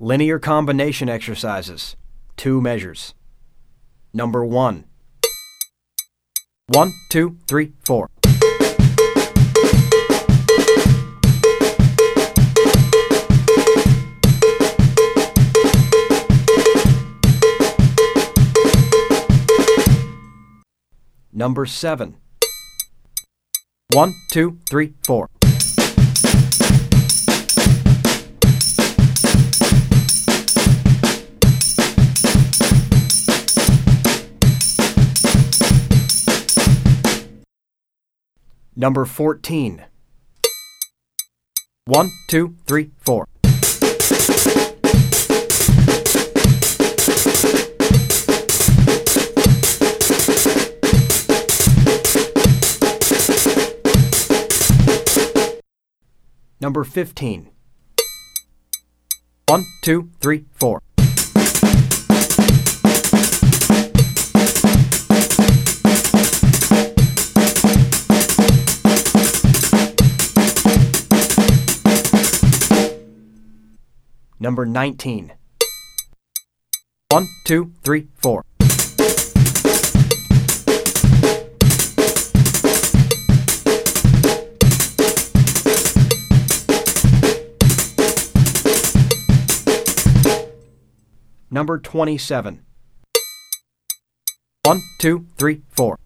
Linear combination exercises. Two measures. Number one. One, two, three, four. Number seven. One, two, three, four. Number 14. One, two, three, four. Number 15. One, two, three, four. Number 19. One, two, three, four. Number 27. One, two, three, four.